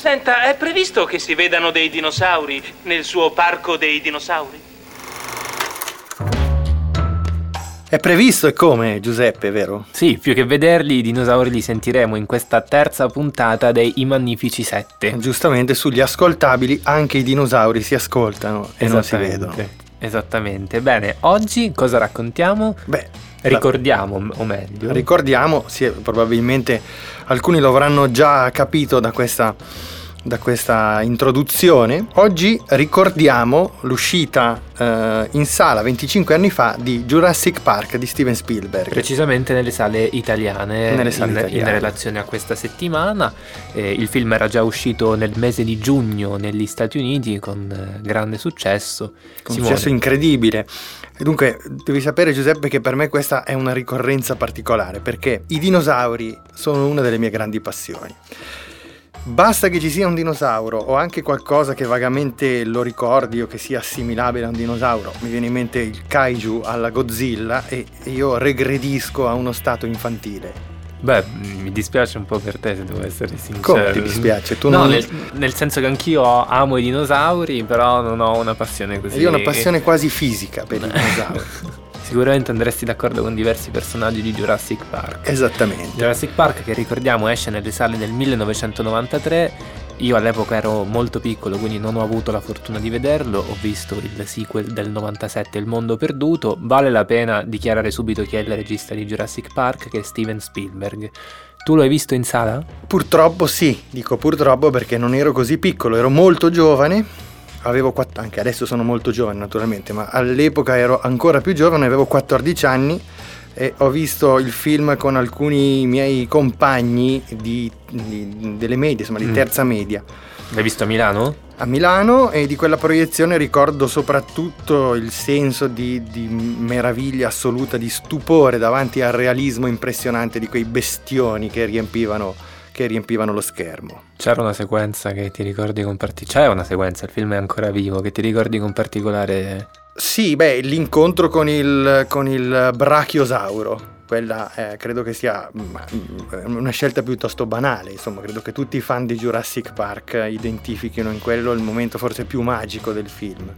Senta, è previsto che si vedano dei dinosauri nel suo parco dei dinosauri? È previsto e come, Giuseppe, vero? Sì, più che vederli, i dinosauri li sentiremo in questa terza puntata dei I Magnifici Sette. Giustamente sugli ascoltabili anche i dinosauri si ascoltano e non si vedono. Esattamente. Esattamente. Bene, oggi cosa raccontiamo? Beh, Ricordiamo, o meglio. ricordiamo, sì, probabilmente alcuni lo avranno già capito da questa, da questa introduzione. Oggi ricordiamo l'uscita eh, in sala 25 anni fa di Jurassic Park di Steven Spielberg. Precisamente nelle sale italiane, Nelle sale in, italiane. in relazione a questa settimana. Eh, il film era già uscito nel mese di giugno negli Stati Uniti con eh, grande successo. Con Simone, successo incredibile. Dunque, devi sapere Giuseppe che per me questa è una ricorrenza particolare perché i dinosauri sono una delle mie grandi passioni. Basta che ci sia un dinosauro o anche qualcosa che vagamente lo ricordi o che sia assimilabile a un dinosauro. Mi viene in mente il kaiju alla Godzilla e io regredisco a uno stato infantile. Beh, mi dispiace un po' per te se devo essere sincero. Come ti dispiace? Tu no, non- nel, nel senso che anch'io amo i dinosauri, però non ho una passione così. Io ho una passione quasi fisica per i dinosauri. Sicuramente andresti d'accordo con diversi personaggi di Jurassic Park. Esattamente. Jurassic Park, che ricordiamo esce nelle sale nel 1993. Io all'epoca ero molto piccolo, quindi non ho avuto la fortuna di vederlo. Ho visto il sequel del 97, Il mondo perduto. Vale la pena dichiarare subito chi è il regista di Jurassic Park, che è Steven Spielberg. Tu lo hai visto in sala? Purtroppo sì, dico purtroppo perché non ero così piccolo, ero molto giovane, avevo quatt- anche adesso sono molto giovane naturalmente, ma all'epoca ero ancora più giovane, avevo 14 anni e ho visto il film con alcuni miei compagni di- di- delle medie, insomma di Mm. terza media L'hai visto a Milano? a Milano e di quella proiezione ricordo soprattutto il senso di, di meraviglia assoluta, di stupore davanti al realismo impressionante di quei bestioni che riempivano, che riempivano lo schermo. C'era una sequenza che ti ricordi con particolare. C'è una sequenza, il film è ancora vivo, che ti ricordi con particolare. Sì, beh, l'incontro con il, con il brachiosauro. Quella eh, credo che sia mm, una scelta piuttosto banale, insomma, credo che tutti i fan di Jurassic Park identifichino in quello il momento forse più magico del film.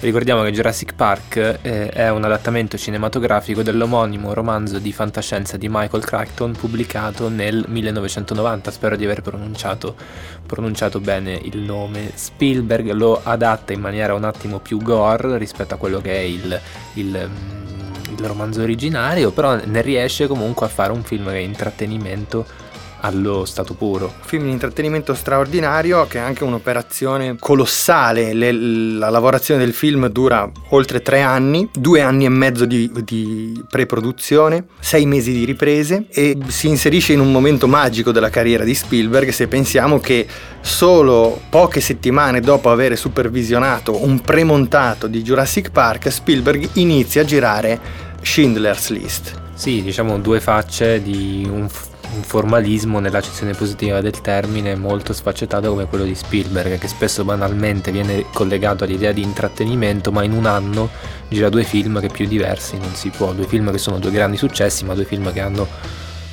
Ricordiamo che Jurassic Park eh, è un adattamento cinematografico dell'omonimo romanzo di fantascienza di Michael Crichton pubblicato nel 1990. Spero di aver pronunciato, pronunciato bene il nome. Spielberg lo adatta in maniera un attimo più gore rispetto a quello che è il, il, mm, il romanzo originario, però ne riesce comunque a fare un film che è intrattenimento allo stato puro. film di intrattenimento straordinario che è anche un'operazione colossale. Le- la lavorazione del film dura oltre tre anni, due anni e mezzo di, di pre-produzione, sei mesi di riprese e si inserisce in un momento magico della carriera di Spielberg se pensiamo che solo poche settimane dopo aver supervisionato un premontato di Jurassic Park, Spielberg inizia a girare Schindler's List. Sì, diciamo due facce di un, un formalismo nell'accezione positiva del termine molto sfaccettato come quello di Spielberg, che spesso banalmente viene collegato all'idea di intrattenimento, ma in un anno gira due film che più diversi non si può, due film che sono due grandi successi, ma due film che hanno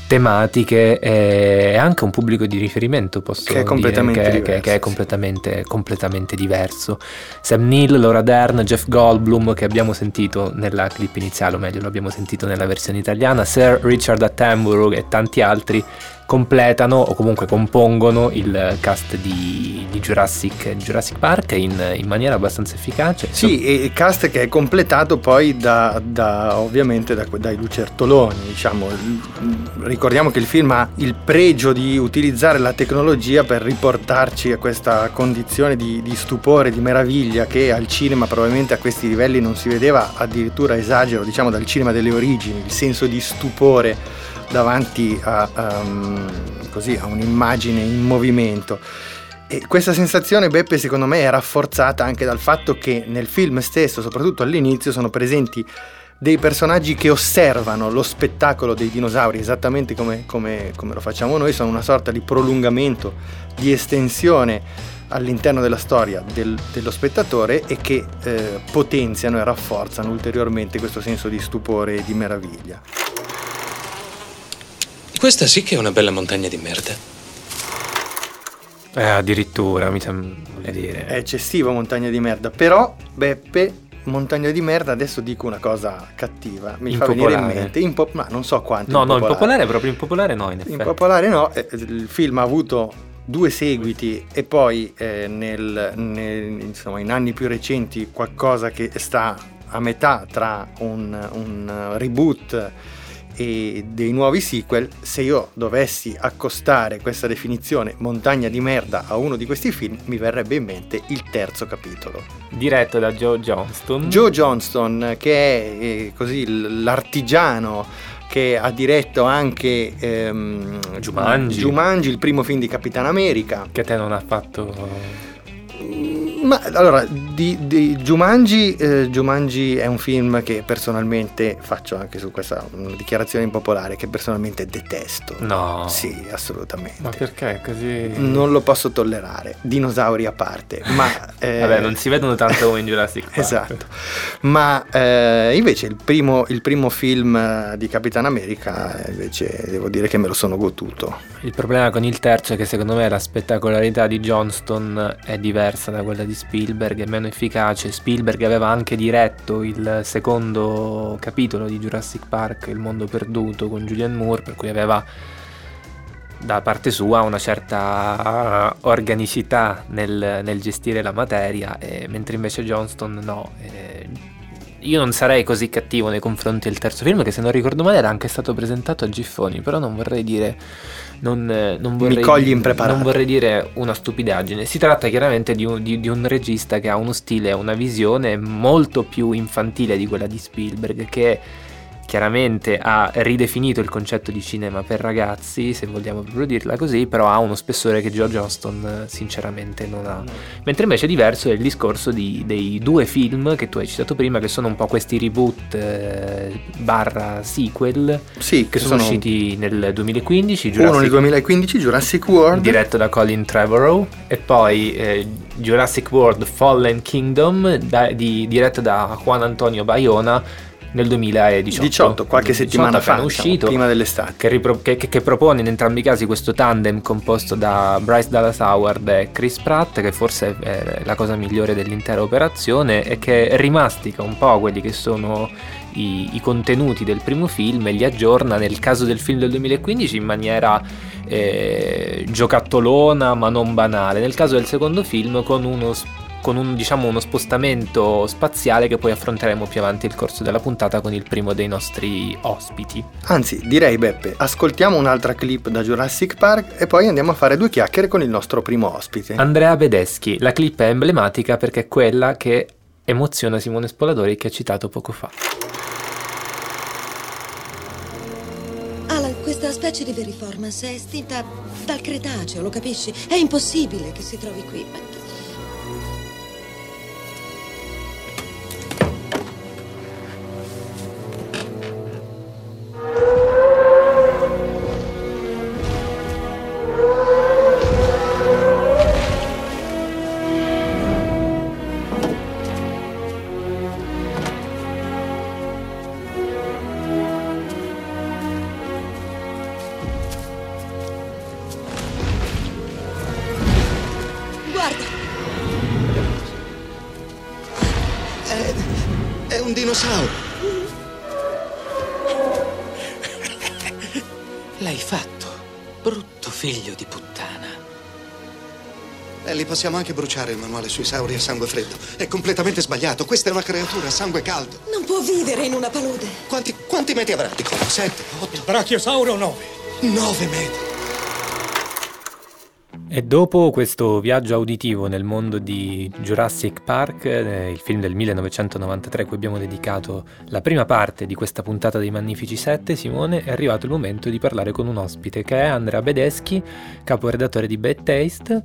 tematiche e anche un pubblico di riferimento posso Che è completamente dire, che, diverso, che- che è sì. completamente, completamente diverso Sam Neill, Laura Dern, Jeff Goldblum che abbiamo sentito nella clip iniziale o meglio lo abbiamo sentito nella versione italiana Sir Richard Attenborough e tanti altri completano o comunque compongono il cast di, di Jurassic, di Jurassic Park in, in maniera abbastanza efficace Sì, e il cast che è completato poi da, da- ovviamente da- dai lucertoloni, diciamo. Ricordiamo che il film ha il pregio di utilizzare la tecnologia per riportarci a questa condizione di, di stupore, di meraviglia che al cinema probabilmente a questi livelli non si vedeva, addirittura esagero, diciamo dal cinema delle origini, il senso di stupore davanti a, um, così, a un'immagine in movimento. E questa sensazione, Beppe, secondo me è rafforzata anche dal fatto che nel film stesso, soprattutto all'inizio, sono presenti dei personaggi che osservano lo spettacolo dei dinosauri esattamente come, come- come lo facciamo noi, sono una sorta di prolungamento, di estensione all'interno della storia del- dello spettatore e che eh, potenziano e rafforzano ulteriormente questo senso di stupore e di meraviglia. Questa sì che è una bella montagna di merda. Eh, addirittura mi sembra dire È eccessivo Montagna di merda, però Beppe, Montagna di merda, adesso dico una cosa cattiva, mi fa venire in Impopolare. mente, impo- ma non so quanto. no no impopolare proprio impopolare no in effetti Impopolare no, eh, il film ha avuto due seguiti e poi eh, nel- nel- insomma, in anni più recenti qualcosa che sta a metà tra un, un reboot e dei nuovi sequel, se io dovessi accostare questa definizione montagna di merda a uno di questi film, mi verrebbe in mente il terzo capitolo. diretto da Joe Johnston Joe Johnston, che è eh, così l'artigiano che ha diretto anche ehm, Jumanji. Jumanji, il primo film di Capitan America. che te non ha fatto Ma allora, di, di Jumanji, eh, Jumanji è un film che personalmente faccio anche su questa una dichiarazione impopolare che personalmente detesto. no Sì, assolutamente. ma perché così Non lo posso tollerare, dinosauri a parte, ma... eh, vabbè non si vedono tanto come in Jurassic Park Esatto, ma eh, invece il primo, il primo film eh, di Capitan America eh, invece devo dire che me lo sono goduto. Il problema con il terzo è che secondo me la spettacolarità di Johnston è diversa da quella di Spielberg, è meno efficace. Spielberg aveva anche diretto il secondo capitolo di Jurassic Park, Il mondo perduto, con Julian Moore, per cui aveva da parte sua una certa organicità nel, nel gestire la materia, e- mentre invece Johnston no. Eh, io non sarei così cattivo nei confronti del terzo film, che se non ricordo male era anche stato presentato a Giffoni, però non vorrei dire. Non, eh, non vorrei, cogli impreparato. non vorrei dire una stupidaggine. Si tratta chiaramente di un, di- di un regista che ha uno stile e una visione molto più infantile di quella di Spielberg, che chiaramente ha ridefinito il concetto di cinema per ragazzi, se vogliamo proprio dirla così, però ha uno spessore che Joe Johnston eh, sinceramente non ha. Mentre invece diverso è il discorso di- dei due film che tu hai citato prima, che sono un po' questi reboot eh, barra sequel, Sì, che sono, usciti nel 2015, uno nel Jurassic 2015, Jurassic World. diretto da Colin Trevorrow e poi eh, Jurassic World Fallen Kingdom da- di- diretto da Juan Antonio Bayona nel 2018 18, qualche 2018, settimana fa, diciamo, uscito. prima dell'estate. che, ripro- che- che- che propone in entrambi i casi questo tandem composto da Bryce Dallas Howard e Chris Pratt che forse è la cosa migliore dell'intera operazione e che rimastica un po' quelli che sono i, i contenuti del primo film e li aggiorna nel caso del film del 2015 in maniera eh, giocattolona ma non banale. Nel caso del secondo film con uno s- con un, diciamo, uno spostamento spaziale che poi affronteremo più avanti nel corso della puntata con il primo dei nostri ospiti. Anzi, direi Beppe, ascoltiamo un'altra clip da Jurassic Park e poi andiamo a fare due chiacchiere con il nostro primo ospite. Andrea Bedeschi, la clip è emblematica perché è quella che emoziona Simone Spoladori che ha citato poco fa. Alan, questa specie di veriformance è estinta dal Cretaceo, lo capisci? È impossibile che si trovi qui. Possiamo anche bruciare il manuale sui sauri a sangue freddo. È completamente sbagliato. Questa è una creatura a sangue caldo. Non può vivere in una palude. Quanti, quanti metri avrà? Dicono sette, otto. Il brachiosauro nove. Nove metri. E dopo questo viaggio auditivo nel mondo di Jurassic Park, eh, il film del 1993 a cui abbiamo dedicato la prima parte di questa puntata dei Magnifici 7, Simone, è arrivato il momento di parlare con un ospite che è Andrea Bedeschi, caporedattore di Bad Taste,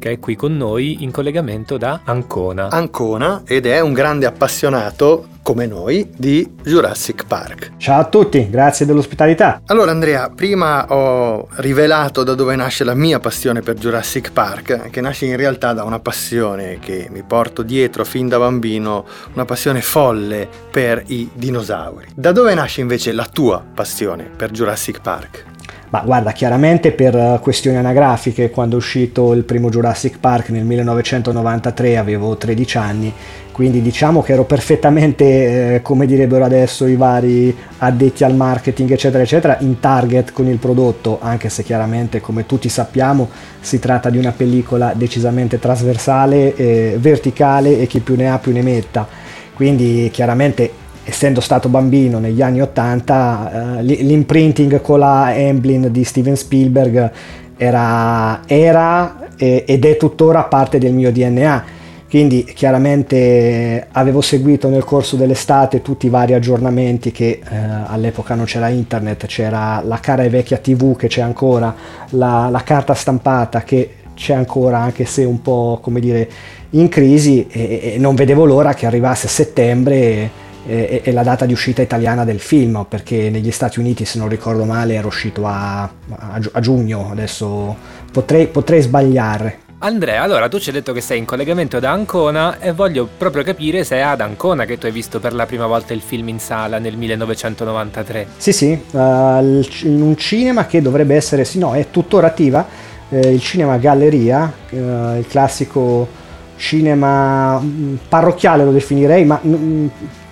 che è qui con noi in collegamento da Ancona. Ancona ed è un grande appassionato come noi di Jurassic Park. Ciao a tutti, grazie dell'ospitalità. Allora Andrea, prima ho rivelato da dove nasce la mia passione per Jurassic Park, che nasce in realtà da una passione che mi porto dietro fin da bambino, una passione folle per i dinosauri. Da dove nasce invece la tua passione per Jurassic Park? Ma guarda, chiaramente per questioni anagrafiche, quando è uscito il primo Jurassic Park nel 1993 avevo 13 anni, quindi diciamo che ero perfettamente, eh, come direbbero adesso i vari addetti al marketing, eccetera, eccetera, in target con il prodotto, anche se chiaramente, come tutti sappiamo, si tratta di una pellicola decisamente trasversale, eh, verticale e chi più ne ha più ne metta. Quindi chiaramente essendo stato bambino negli anni 80, eh, l'imprinting con la Emblem di Steven Spielberg era, era ed è tuttora parte del mio DNA. Quindi chiaramente avevo seguito nel corso dell'estate tutti i vari aggiornamenti che eh, all'epoca non c'era internet, c'era la cara e vecchia tv che c'è ancora, la, la carta stampata che c'è ancora anche se un po' come dire in crisi e, e non vedevo l'ora che arrivasse settembre e, e, la data di uscita italiana del film, perché negli Stati Uniti, se non ricordo male, era uscito a, a, a giugno, adesso potrei, potrei sbagliare. Andrea, allora tu ci hai detto che sei in collegamento da Ancona e voglio proprio capire se è ad Ancona che tu hai visto per la prima volta il film in sala nel 1993. Sì, sì, uh, in un cinema che dovrebbe essere, sì, no, è tuttora attiva, eh, il cinema Galleria, eh, il classico cinema mm, parrocchiale lo definirei, ma mm,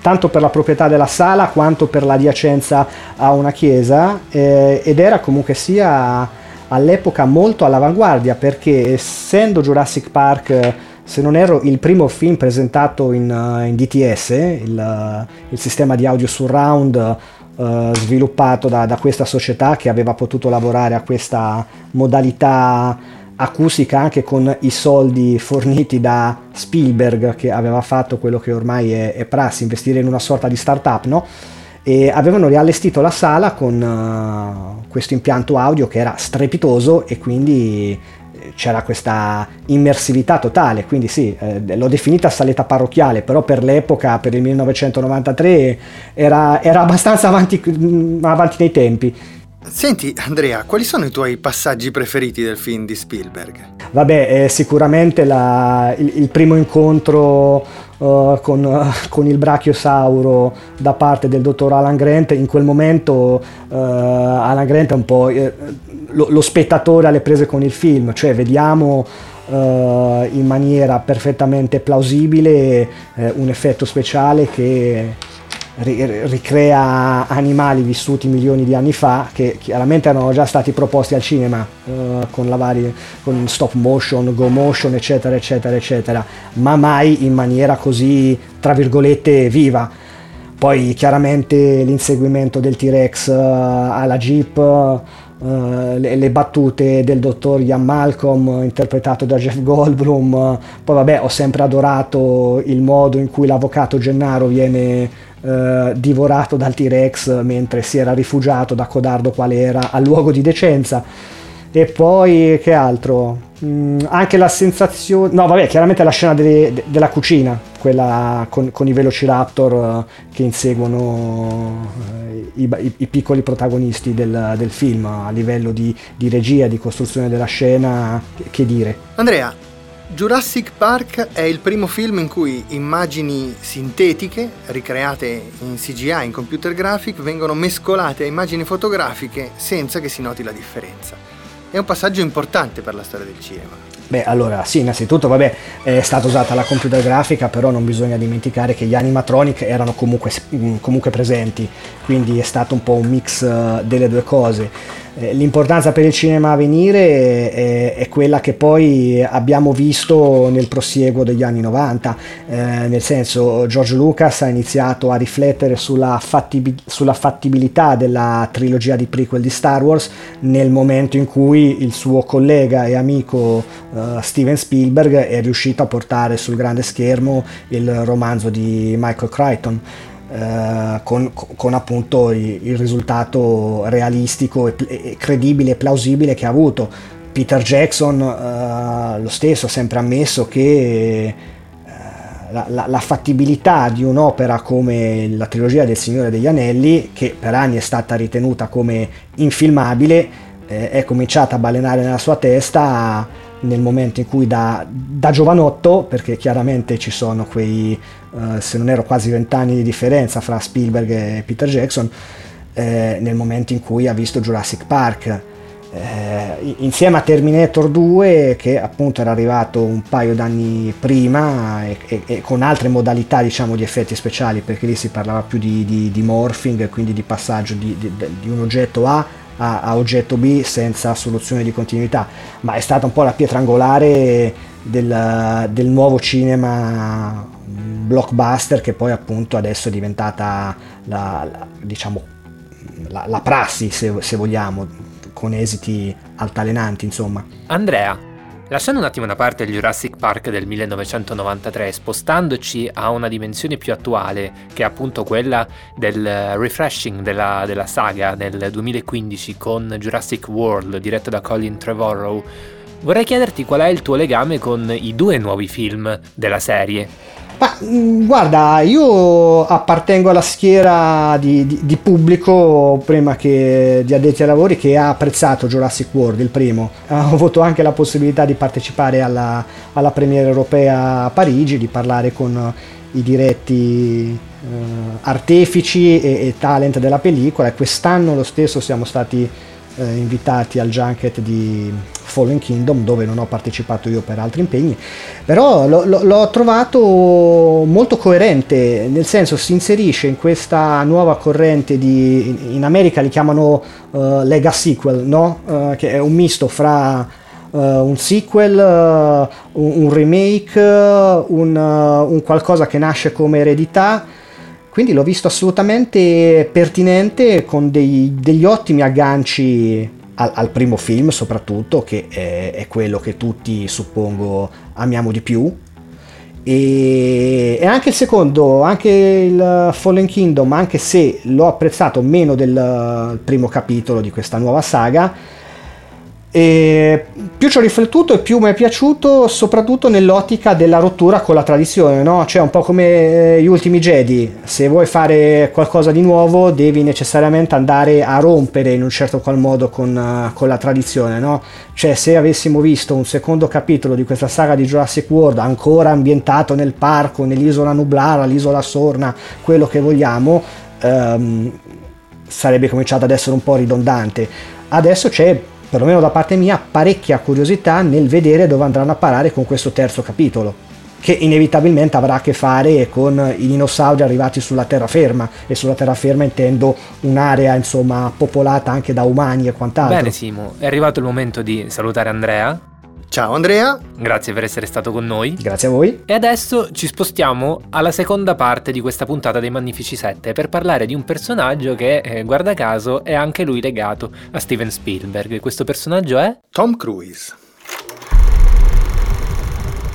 tanto per la proprietà della sala quanto per l'adiacenza a una chiesa eh, ed era comunque sia all'epoca molto all'avanguardia perché essendo Jurassic Park se non erro il primo film presentato in, in DTS il, il, sistema di audio surround uh, sviluppato da, da questa società che aveva potuto lavorare a questa modalità acustica anche con i soldi forniti da Spielberg che aveva fatto quello che ormai è, è prassi, investire in una sorta di startup, no? E avevano riallestito la sala con uh, questo impianto audio che era strepitoso e quindi eh, c'era questa immersività totale, quindi sì, eh, l'ho definita saletta parrocchiale, però per l'epoca, per il 1993, era, era abbastanza avanti, avanti nei tempi. Senti Andrea, quali sono i tuoi passaggi preferiti del film di Spielberg? Vabbè, eh, sicuramente la, il, il, primo incontro uh, con, uh, con, il brachiosauro da parte del dottor Alan Grant, in quel momento uh, Alan Grant è un po' eh, lo, lo, spettatore alle prese con il film, cioè vediamo in maniera perfettamente plausibile un effetto speciale che ricrea animali vissuti milioni di anni fa che chiaramente erano già stati proposti al cinema uh, con, la varie, con stop motion, go motion eccetera eccetera eccetera ma mai in maniera così tra virgolette viva. Poi chiaramente l'inseguimento del T-Rex uh, alla Jeep uh, le, le, battute del dottor Ian Malcolm interpretato da Jeff Goldblum poi vabbè ho sempre adorato il modo in cui l'avvocato Gennaro viene eh, divorato dal T-Rex mentre si era rifugiato da codardo quale era al luogo di decenza. E poi che altro? Mm, anche la sensazione. No, vabbè, chiaramente la scena de- de- della cucina, quella con, con i velociraptor uh, che inseguono uh, i, i, i, piccoli protagonisti del, del film a livello di, di, regia, di costruzione della scena. Che dire. Andrea, Jurassic Park è il primo film in cui immagini sintetiche, ricreate in CGI, in computer graphic, vengono mescolate a immagini fotografiche senza che si noti la differenza. È un passaggio importante per la storia del cinema. Beh, allora, sì, innanzitutto, vabbè, è stata usata la computer grafica, però non bisogna dimenticare che gli animatronic erano comunque, comunque presenti, quindi è stato un po' un mix eh, delle due cose. Eh, l'importanza per il cinema a venire è, è, quella che poi abbiamo visto nel prosieguo degli anni 90, eh, nel senso George Lucas ha iniziato a riflettere sulla, fattibi- sulla fattibilità della trilogia di prequel di Star Wars nel momento in cui il suo collega e amico uh, Steven Spielberg è riuscito a portare sul grande schermo il romanzo di Michael Crichton. Uh, con, con, appunto il, risultato realistico e, e, credibile e plausibile che ha avuto. Peter Jackson uh, lo stesso ha sempre ammesso che la, la, la, fattibilità di un'opera come la trilogia del Signore degli Anelli, che per anni è stata ritenuta come infilmabile, eh, è cominciata a balenare nella sua testa nel momento in cui da, da giovanotto, perché chiaramente ci sono quei, uh, se non ero quasi vent'anni di differenza fra Spielberg e Peter Jackson, eh, nel momento in cui ha visto Jurassic Park. Eh, insieme a Terminator 2 che appunto era arrivato un paio d'anni prima e, e, e con altre modalità diciamo di effetti speciali perché lì si parlava più di, di, di morphing quindi di passaggio di, di un oggetto A a, a, oggetto B senza soluzione di continuità, ma è stata un po' la pietra angolare del, del nuovo cinema blockbuster che poi appunto adesso è diventata la, la, diciamo, la, la prassi se, se vogliamo, con esiti altalenanti insomma. Andrea, Lasciando un attimo da parte il Jurassic Park del 1993, spostandoci a una dimensione più attuale, che è appunto quella del refreshing della, della saga nel 2015 con Jurassic World, diretto da Colin Trevorrow, vorrei chiederti qual è il tuo legame con i due nuovi film della serie. Ma mm, guarda, io appartengo alla schiera di, di, di, pubblico prima che di addetti ai lavori che ha apprezzato Jurassic World, il primo. Ho avuto anche la possibilità di partecipare alla, alla premiera europea a Parigi, di parlare con i diretti eh, artefici e, e talent della pellicola e quest'anno lo stesso siamo stati eh, invitati al junket di Fallen Kingdom dove non ho partecipato io per altri impegni però lo, lo, l'ho trovato molto coerente nel senso si inserisce in questa nuova corrente di in America li chiamano uh, lega sequel no? Uh, che è un misto fra Uh, un sequel, uh, un, un, remake, un, un, qualcosa che nasce come eredità quindi l'ho visto assolutamente pertinente con dei, degli ottimi agganci al, al, primo film soprattutto, che è, è, quello che tutti suppongo amiamo di più. E, e, anche il secondo, anche il Fallen Kingdom, anche se l'ho apprezzato meno del primo capitolo di questa nuova saga, e più ci ho riflettuto e più mi è piaciuto, soprattutto nell'ottica della rottura con la tradizione, no? Cioè un po' come eh, gli ultimi Jedi, se vuoi fare qualcosa di nuovo devi necessariamente andare a rompere in un certo qual modo con, uh, con la tradizione, no? Cioè se avessimo visto un secondo capitolo di questa saga di Jurassic World ancora ambientato nel parco, nell'isola Nublara, l'isola Sorna, quello che vogliamo, um, sarebbe cominciato ad essere un po' ridondante. Adesso c'è perlomeno da parte mia, parecchia curiosità nel vedere dove andranno a parare con questo terzo capitolo che inevitabilmente avrà a che fare con i dinosauri arrivati sulla terraferma e sulla terraferma intendo un'area insomma popolata anche da umani e quant'altro. Bene Simo, è arrivato il momento di salutare Andrea Ciao Andrea. Grazie per essere stato con noi. Grazie a voi. E adesso ci spostiamo alla seconda parte di questa puntata dei Magnifici 7 per parlare di un personaggio che, eh, guarda caso, è anche lui legato a Steven Spielberg. Questo personaggio è? Tom Cruise.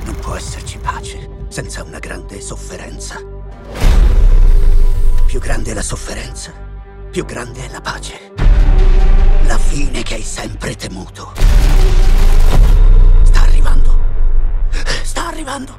Non può esserci pace senza una grande sofferenza. Più grande è la sofferenza, più grande è la pace. La fine che hai sempre temuto. Arrivando.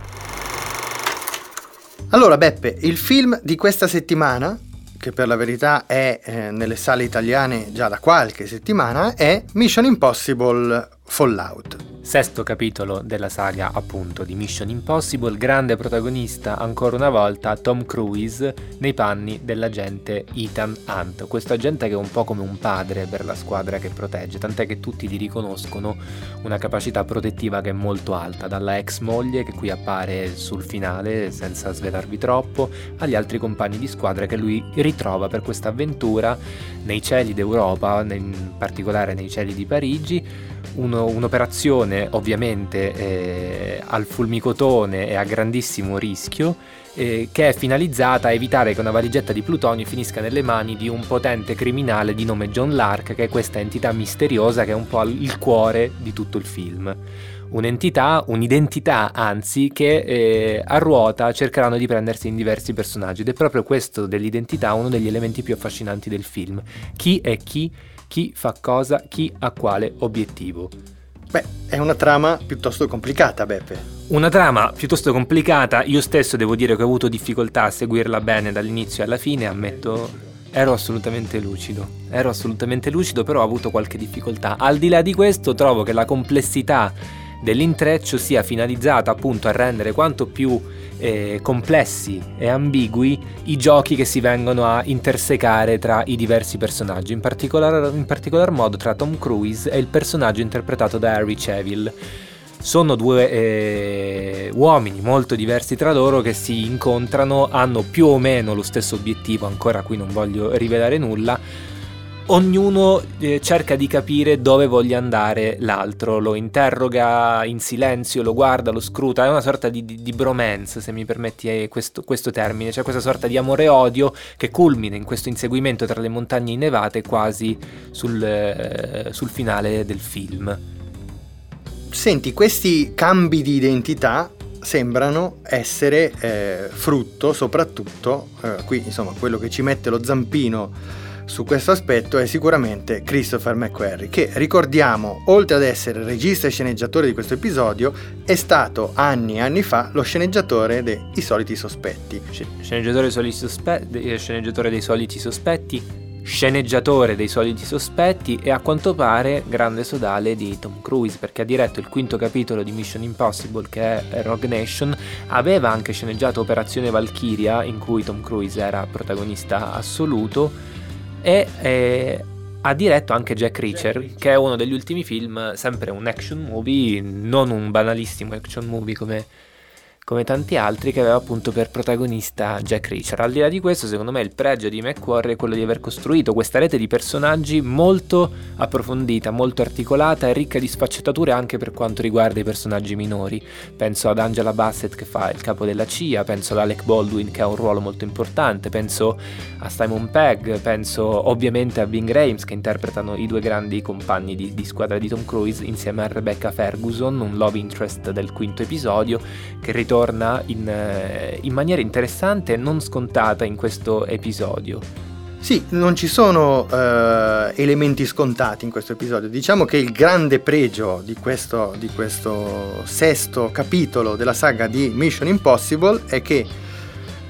Allora Beppe, il film di questa settimana, che per la verità è eh, nelle sale italiane già da qualche settimana, è Mission Impossible Fallout. Sesto capitolo della saga appunto di Mission Impossible, grande protagonista ancora una volta Tom Cruise nei panni dell'agente Ethan Hunt, questo agente che è un po' come un padre per la squadra che protegge, tant'è che tutti gli riconoscono una capacità protettiva che è molto alta, dalla ex moglie che qui appare sul finale senza svelarvi troppo, agli altri compagni di squadra che lui ritrova per questa avventura nei cieli d'Europa, in particolare nei cieli di Parigi, uno, un'operazione ovviamente eh, al fulmicotone e a grandissimo rischio eh, che è finalizzata a evitare che una valigetta di plutonio finisca nelle mani di un potente criminale di nome John Lark, che è questa entità misteriosa che è un po' il cuore di tutto il film. Un'entità, un'identità anzi, che eh, a ruota cercheranno di prendersi in diversi personaggi ed è proprio questo dell'identità uno degli elementi più affascinanti del film. Chi è chi? chi fa cosa, chi ha quale obiettivo. Beh, è una trama piuttosto complicata, Beppe. Una trama piuttosto complicata, io stesso devo dire che ho avuto difficoltà a seguirla bene dall'inizio alla fine, ammetto, ero assolutamente lucido, ero assolutamente lucido, però ho avuto qualche difficoltà. Al di là di questo, trovo che la complessità dell'intreccio sia finalizzata appunto a rendere quanto più eh, complessi e ambigui i giochi che si vengono a intersecare tra i diversi personaggi, in particolar, in particolar modo tra Tom Cruise e il personaggio interpretato da Harry Cheville. Sono due eh, uomini molto diversi tra loro che si incontrano, hanno più o meno lo stesso obiettivo, ancora qui non voglio rivelare nulla, ognuno eh, cerca di capire dove voglia andare l'altro, lo interroga in silenzio, lo guarda, lo scruta, è una sorta di, di, di bromance, se mi permetti eh, questo, questo, termine, cioè questa sorta di amore odio che culmina in questo inseguimento tra le montagne innevate quasi sul, eh, sul finale del film. Senti, questi cambi di identità sembrano essere eh, frutto soprattutto, eh, qui insomma quello che ci mette lo zampino su questo aspetto è sicuramente Christopher McQuarrie, che ricordiamo, oltre ad essere regista e sceneggiatore di questo episodio, è stato anni e anni fa lo sceneggiatore dei Soliti Sospetti. Sceneggiatore dei Soliti Sospetti, sceneggiatore dei Soliti Sospetti sceneggiatore dei soliti sospetti e a quanto pare grande sodale di Tom Cruise perché ha diretto il quinto capitolo di Mission Impossible che è Rogue Nation, aveva anche sceneggiato Operazione Valkyria in cui Tom Cruise era protagonista assoluto e eh, ha diretto anche Jack Reacher, che è uno degli ultimi film, sempre un action movie, non un banalissimo action movie come come tanti altri che aveva appunto per protagonista Jack Reacher. Al di là di questo, secondo me il pregio di McQuarrie è quello di aver costruito questa rete di personaggi molto approfondita, molto articolata e ricca di sfaccettature anche per quanto riguarda i personaggi minori. Penso ad Angela Bassett che fa il capo della CIA, penso ad Alec Baldwin che ha un ruolo molto importante, penso a Simon Pegg, penso ovviamente a Bing Rames che interpretano i due grandi compagni di, di squadra di Tom Cruise insieme a Rebecca Ferguson, un love interest del quinto episodio che ritorna ritorna in, eh, in maniera interessante e non scontata in questo episodio. Sì, non ci sono uh, elementi scontati in questo episodio. Diciamo che il grande pregio di questo, di questo, sesto capitolo della saga di Mission Impossible è che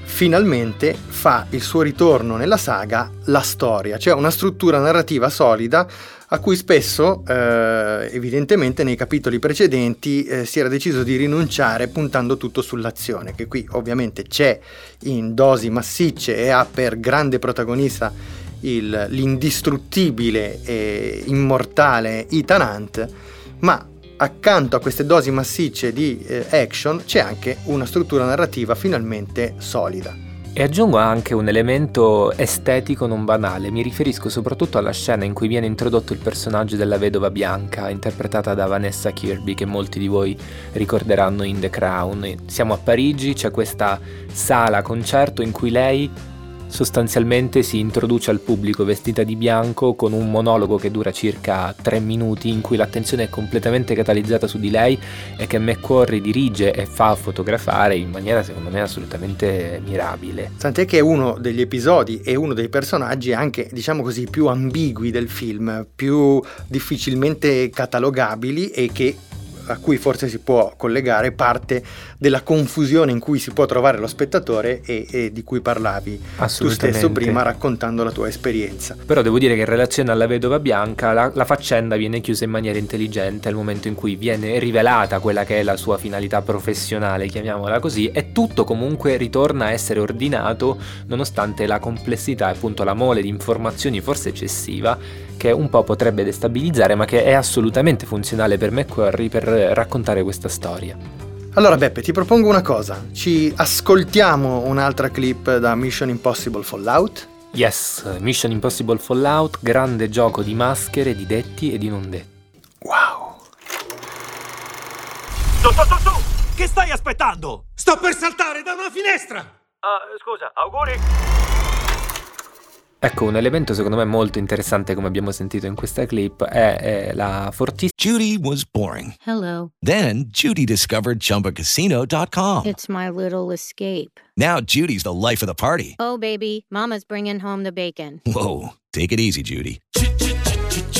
finalmente fa il suo ritorno nella saga la storia, cioè una struttura narrativa solida a cui spesso, eh, evidentemente, nei capitoli precedenti eh, si era deciso di rinunciare puntando tutto sull'azione, che qui ovviamente c'è in dosi massicce e ha per grande protagonista il, l'indistruttibile e immortale Ethan Hunt, ma accanto a queste dosi massicce di eh, action c'è anche una struttura narrativa finalmente solida. E aggiungo anche un elemento estetico non banale, mi riferisco soprattutto alla scena in cui viene introdotto il personaggio della vedova bianca, interpretata da Vanessa Kirby, che molti di voi ricorderanno in The Crown. Siamo a Parigi, c'è questa sala concerto in cui lei sostanzialmente si introduce al pubblico vestita di bianco con un monologo che dura circa tre minuti in cui l'attenzione è completamente catalizzata su di lei e che McQuarrie dirige e fa fotografare in maniera secondo me assolutamente mirabile. Tant'è che è uno degli episodi e uno dei personaggi anche diciamo così più ambigui del film, più difficilmente catalogabili e che a cui forse si può collegare parte della confusione in cui si può trovare lo spettatore e, e di cui parlavi tu stesso prima raccontando la tua esperienza. Però devo dire che in relazione alla vedova bianca la, la faccenda viene chiusa in maniera intelligente al momento in cui viene rivelata quella che è la sua finalità professionale, chiamiamola così, e tutto comunque ritorna a essere ordinato nonostante la complessità e appunto la mole di informazioni forse eccessiva che un po' potrebbe destabilizzare ma che è assolutamente funzionale per McQuarrie per raccontare questa storia. Allora Beppe, ti propongo una cosa, ci ascoltiamo un'altra clip da Mission Impossible Fallout? Yes, Mission Impossible Fallout, grande gioco di maschere, di detti e di non detti. Wow! Tu, tu, tu, tu! Che stai aspettando? Sto per saltare da una finestra! Ah, scusa, auguri! Ecco, un elemento secondo me molto interessante come abbiamo sentito in questa clip è, è la fortissima Judy was boring. Hello. Then Judy discovered ChumbaCasino.com. It's my little escape. Now Judy's the life of the party. Oh, baby, Mama's bringing home the bacon. Whoa, take it easy, Judy.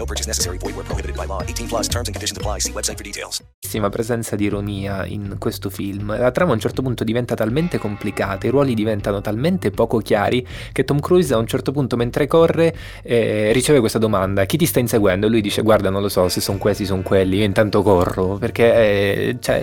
No purchase necessary. Void where prohibited by law. 18 plus terms and conditions apply. See website for details. presenza di ironia in questo film. La trama a un certo punto diventa talmente complicata, i ruoli diventano talmente poco chiari che Tom Cruise a un certo punto mentre corre eh, riceve questa domanda: chi ti sta inseguendo? E lui dice: Guarda, non lo so se sono questi, sono quelli. Io intanto corro perché eh, cioè,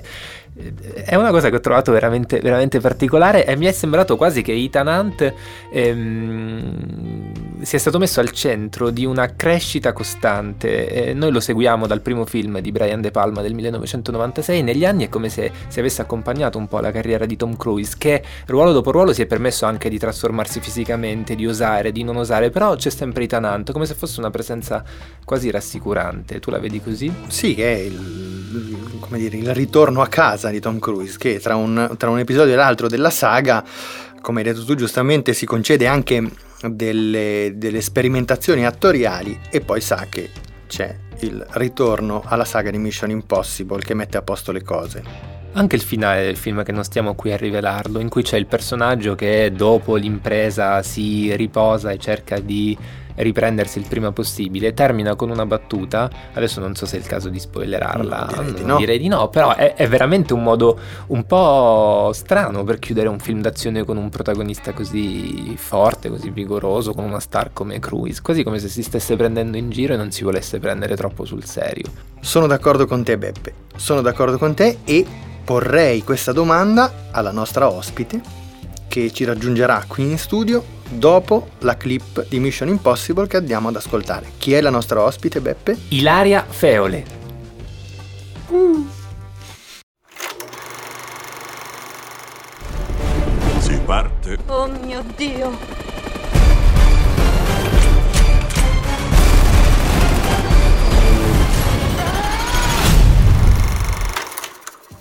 è una cosa che ho trovato veramente, veramente particolare e mi è sembrato quasi che Ethan Hunt ehm, sia stato messo al centro di una crescita costante. E noi lo seguiamo dal primo film di Brian De Palma del 1996. Negli anni è come se si avesse accompagnato un po' la carriera di Tom Cruise, che ruolo dopo ruolo si è permesso anche di trasformarsi fisicamente, di osare, di non osare, però c'è sempre Ethan Hunt, come se fosse una presenza quasi rassicurante. Tu la vedi così? Sì, è il, come dire, il ritorno a casa di Tom Cruise, che tra un, tra un episodio e l'altro della saga, come hai detto tu giustamente, si concede anche delle, delle sperimentazioni attoriali e poi sa che c'è il ritorno alla saga di Mission Impossible che mette a posto le cose. Anche il finale del film, che non stiamo qui a rivelarlo, in cui c'è il personaggio che dopo l'impresa si riposa e cerca di riprendersi il prima possibile, termina con una battuta, adesso non so se è il caso di spoilerarla, direi di no. direi di no, però è, è veramente un modo un po' strano per chiudere un film d'azione con un protagonista così forte, così vigoroso, con una star come Cruise, quasi come se si stesse prendendo in giro e non si volesse prendere troppo sul serio. Sono d'accordo con te Beppe, sono d'accordo con te e porrei questa domanda alla nostra ospite che ci raggiungerà qui in studio dopo la clip di Mission Impossible che andiamo ad ascoltare. Chi è la nostra ospite Beppe? Ilaria Feole. Si parte. Oh mio Dio!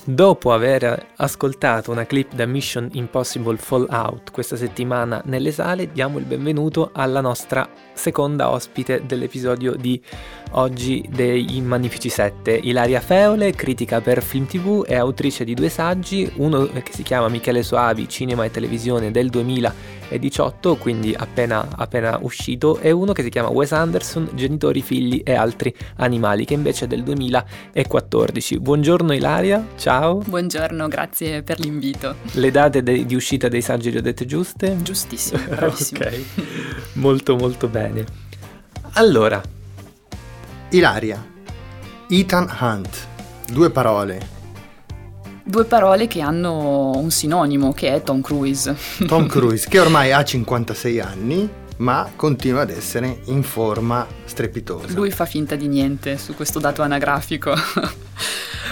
Dopo aver ascoltato una clip da Mission Impossible Fallout questa settimana nelle sale, diamo il benvenuto alla nostra seconda ospite dell'episodio di oggi dei Magnifici 7. Ilaria Feole, critica per Film TV e autrice di due saggi, uno che si chiama Michele Soavi, Cinema e Televisione del 2018, quindi appena, appena uscito, e uno che si chiama Wes Anderson, Genitori, Figli e altri animali, che invece è del 2014. Buongiorno Ilaria, ciao. Buongiorno, grazie per l'invito. Le date de- di uscita dei saggi le ho dette giuste? Giustissimo, bravissimo. ok, molto molto bene. Allora, Ilaria, Ethan Hunt, due parole. Due parole che hanno un sinonimo che è Tom Cruise. Tom Cruise che ormai ha 56 anni ma continua ad essere in forma strepitosa. Lui fa finta di niente su questo dato anagrafico.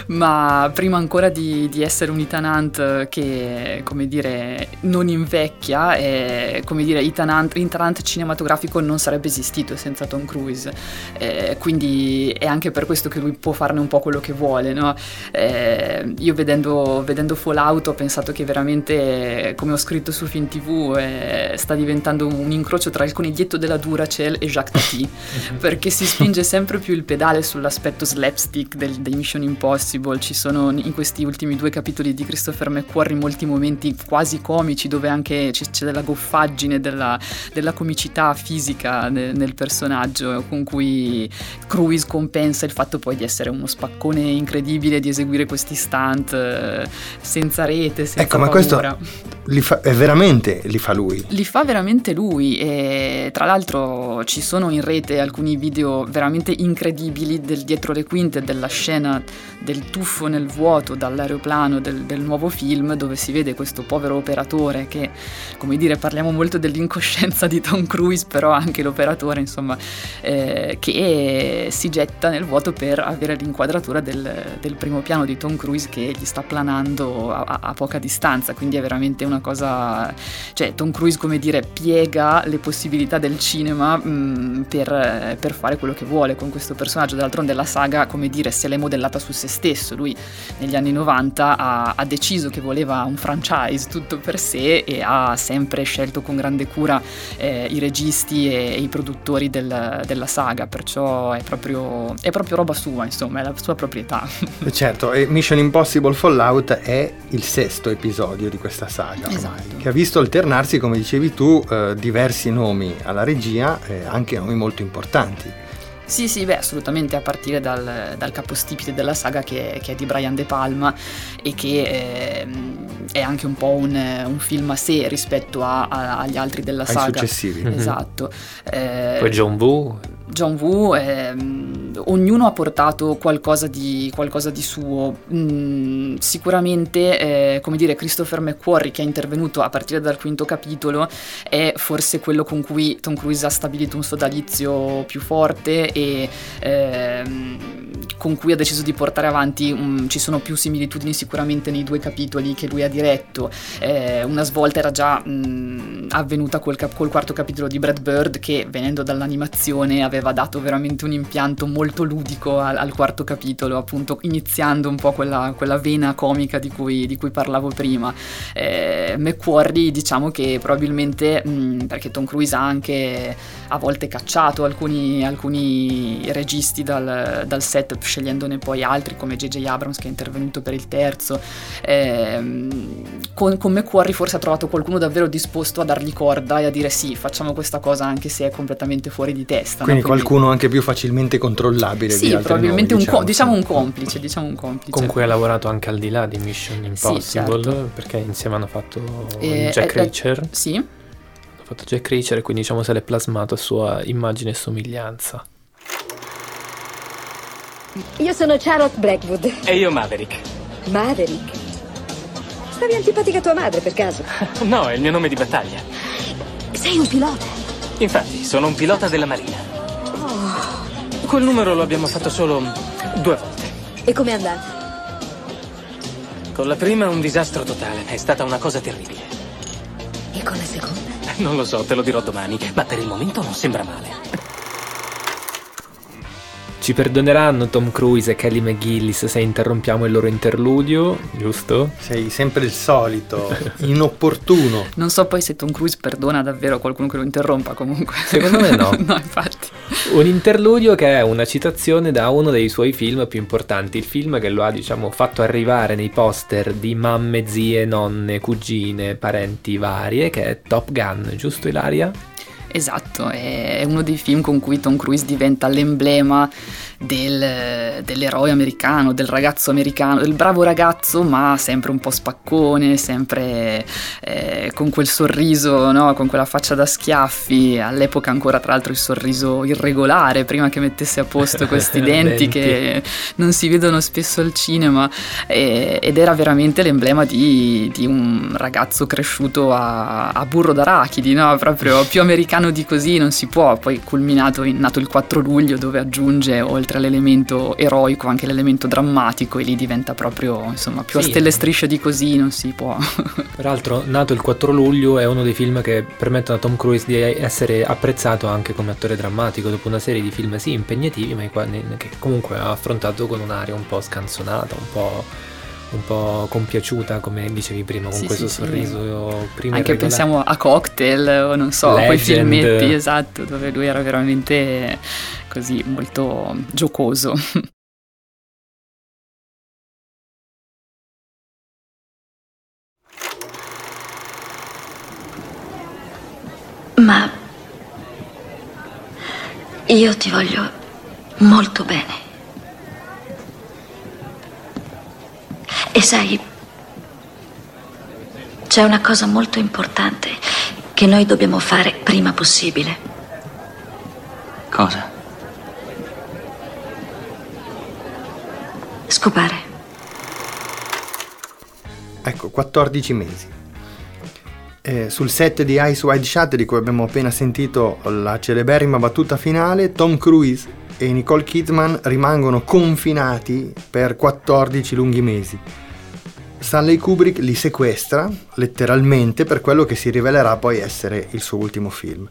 Ma prima ancora di, di essere un Ethan Hunt che, come dire, non invecchia, e, come dire, Ethan Hunt cinematografico non sarebbe esistito senza Tom Cruise. Eh, quindi è anche per questo che lui può farne un po' quello che vuole, no? Eh, io vedendo, vedendo Fallout ho pensato che veramente, come ho scritto su Film TV, eh, sta diventando un incrocio tra il coniglietto della Duracell e Jacques Tati, perché si spinge sempre più il pedale sull'aspetto slapstick del, dei Mission Impossible ci sono in questi ultimi due capitoli di Christopher McQuarrie molti momenti quasi comici dove anche c'è, c'è della goffaggine, della, della comicità fisica nel, nel, personaggio con cui Cruise compensa il fatto poi di essere uno spaccone incredibile, di eseguire questi stunt eh, senza rete, senza ecco, ma paura. questo li fa, è veramente li fa lui. Li fa veramente lui e tra l'altro ci sono in rete alcuni video veramente incredibili del dietro le quinte della scena del tuffo nel vuoto dall'aeroplano del, del nuovo film dove si vede questo povero operatore che, come dire, parliamo molto dell'incoscienza di Tom Cruise, però anche l'operatore, insomma, eh, che si getta nel vuoto per avere l'inquadratura del, del, primo piano di Tom Cruise che gli sta planando a, a, poca distanza, quindi è veramente una cosa... cioè Tom Cruise come dire piega le possibilità del cinema mh, mm, per, per, fare quello che vuole con questo personaggio, d'altronde la saga come dire se l'è modellata su se stesso, lui negli anni 90 ha, ha deciso che voleva un franchise tutto per sé e ha sempre scelto con grande cura eh, i registi e, e i produttori del, della saga, perciò è proprio, è proprio roba sua, insomma, è la sua proprietà. Certo, e Mission Impossible Fallout è il sesto episodio di questa saga ormai, esatto. che ha visto alternarsi, come dicevi tu, eh, diversi nomi alla regia, eh, anche nomi molto importanti. Sì, sì, beh, assolutamente a partire dal, dal capostipite della saga che, che, è di Brian De Palma e che eh, è anche un po' un, un, film a sé rispetto a, a, agli altri della Ai saga. successivi. Esatto. Mm-hmm. Eh, Poi John Woo. John Woo, eh, ognuno ha portato qualcosa di, qualcosa di suo. Mm, sicuramente, eh, come dire, Christopher McQuarrie, che è intervenuto a partire dal quinto capitolo, è forse quello con cui Tom Cruise ha stabilito un sodalizio più forte e ehm, con cui ha deciso di portare avanti. Um, ci sono più similitudini sicuramente nei due capitoli che lui ha diretto. Eh, una svolta era già mh, avvenuta col, cap- col quarto capitolo di Brad Bird, che venendo dall'animazione aveva aveva dato veramente un impianto molto ludico al, al quarto capitolo, appunto iniziando un po' quella, quella vena comica di cui, di cui parlavo prima. Eh, McQuarrie diciamo che probabilmente, mh, perché Tom Cruise ha anche a volte cacciato alcuni, alcuni registi dal, dal, set, scegliendone poi altri come J.J. Abrams che è intervenuto per il terzo, eh, con, con McQuarrie forse ha trovato qualcuno davvero disposto a dargli corda e a dire sì, facciamo questa cosa anche se è completamente fuori di testa. Quindi qualcuno anche più facilmente controllabile. Sì, probabilmente nomi, diciamo. Un diciamo un complice, diciamo un complice. Con cui ha lavorato anche al di là di Mission Impossible, sì, certo. perché insieme hanno fatto eh, Jack eh, Reacher. Eh, sì. Hanno fatto Jack Reacher quindi diciamo se l'è plasmato a sua immagine e somiglianza. Io sono Charlotte Blackwood. E io Maverick. Maverick? Stavi antipatica a tua madre per caso? no, è il mio nome di battaglia. Sei un pilota? Infatti, sono un pilota della Marina. Oh. Quel numero lo abbiamo fatto solo due volte. E com'è andata? Con la prima un disastro totale, è stata una cosa terribile. E con la seconda? Non lo so, te lo dirò domani, ma per il momento non sembra male. Ci perdoneranno Tom Cruise e Kelly McGillis se interrompiamo il loro interludio, giusto? Sei sempre il solito, inopportuno. Non so poi se Tom Cruise perdona davvero qualcuno che lo interrompa comunque. Secondo me no. no, infatti. Un interludio che è una citazione da uno dei suoi film più importanti, il film che lo ha, diciamo, fatto arrivare nei poster di mamme, zie, nonne, cugine, parenti varie, che è Top Gun, giusto Ilaria? Esatto, è uno dei film con cui Tom Cruise diventa l'emblema del, dell'eroe americano, del ragazzo americano, del bravo ragazzo ma sempre un po' spaccone, sempre eh, con quel sorriso, no? con quella faccia da schiaffi, all'epoca ancora tra l'altro il sorriso irregolare, prima che mettesse a posto questi denti, che non si vedono spesso al cinema e, ed era veramente l'emblema di, di un ragazzo cresciuto a, a burro d'arachidi, no? proprio più americano di così non si può, poi culminato in nato il 4 luglio dove aggiunge oltre all'elemento eroico anche l'elemento drammatico e lì diventa proprio insomma più sì. a stelle strisce di così non si può peraltro nato il 4 luglio è uno dei film che permettono a Tom Cruise di essere apprezzato anche come attore drammatico dopo una serie di film sì impegnativi ma che comunque ha affrontato con un'aria un po' scansonata un po' un po' compiaciuta, come dicevi prima, con sì, questo sì, sorriso sì. prima. Anche pensiamo a cocktail o non so, Legend. quei filmetti esatto, dove lui era veramente così molto giocoso. Ma io ti voglio molto bene. E sai, c'è una cosa molto importante che noi dobbiamo fare prima possibile. Cosa? Scopare. Ecco, 14 mesi. Eh, sul set di Ice Wide Shut, di cui abbiamo appena sentito la celeberrima battuta finale, Tom Cruise e Nicole Kidman rimangono confinati per 14 lunghi mesi. Stanley Kubrick li sequestra letteralmente per quello che si rivelerà poi essere il suo ultimo film.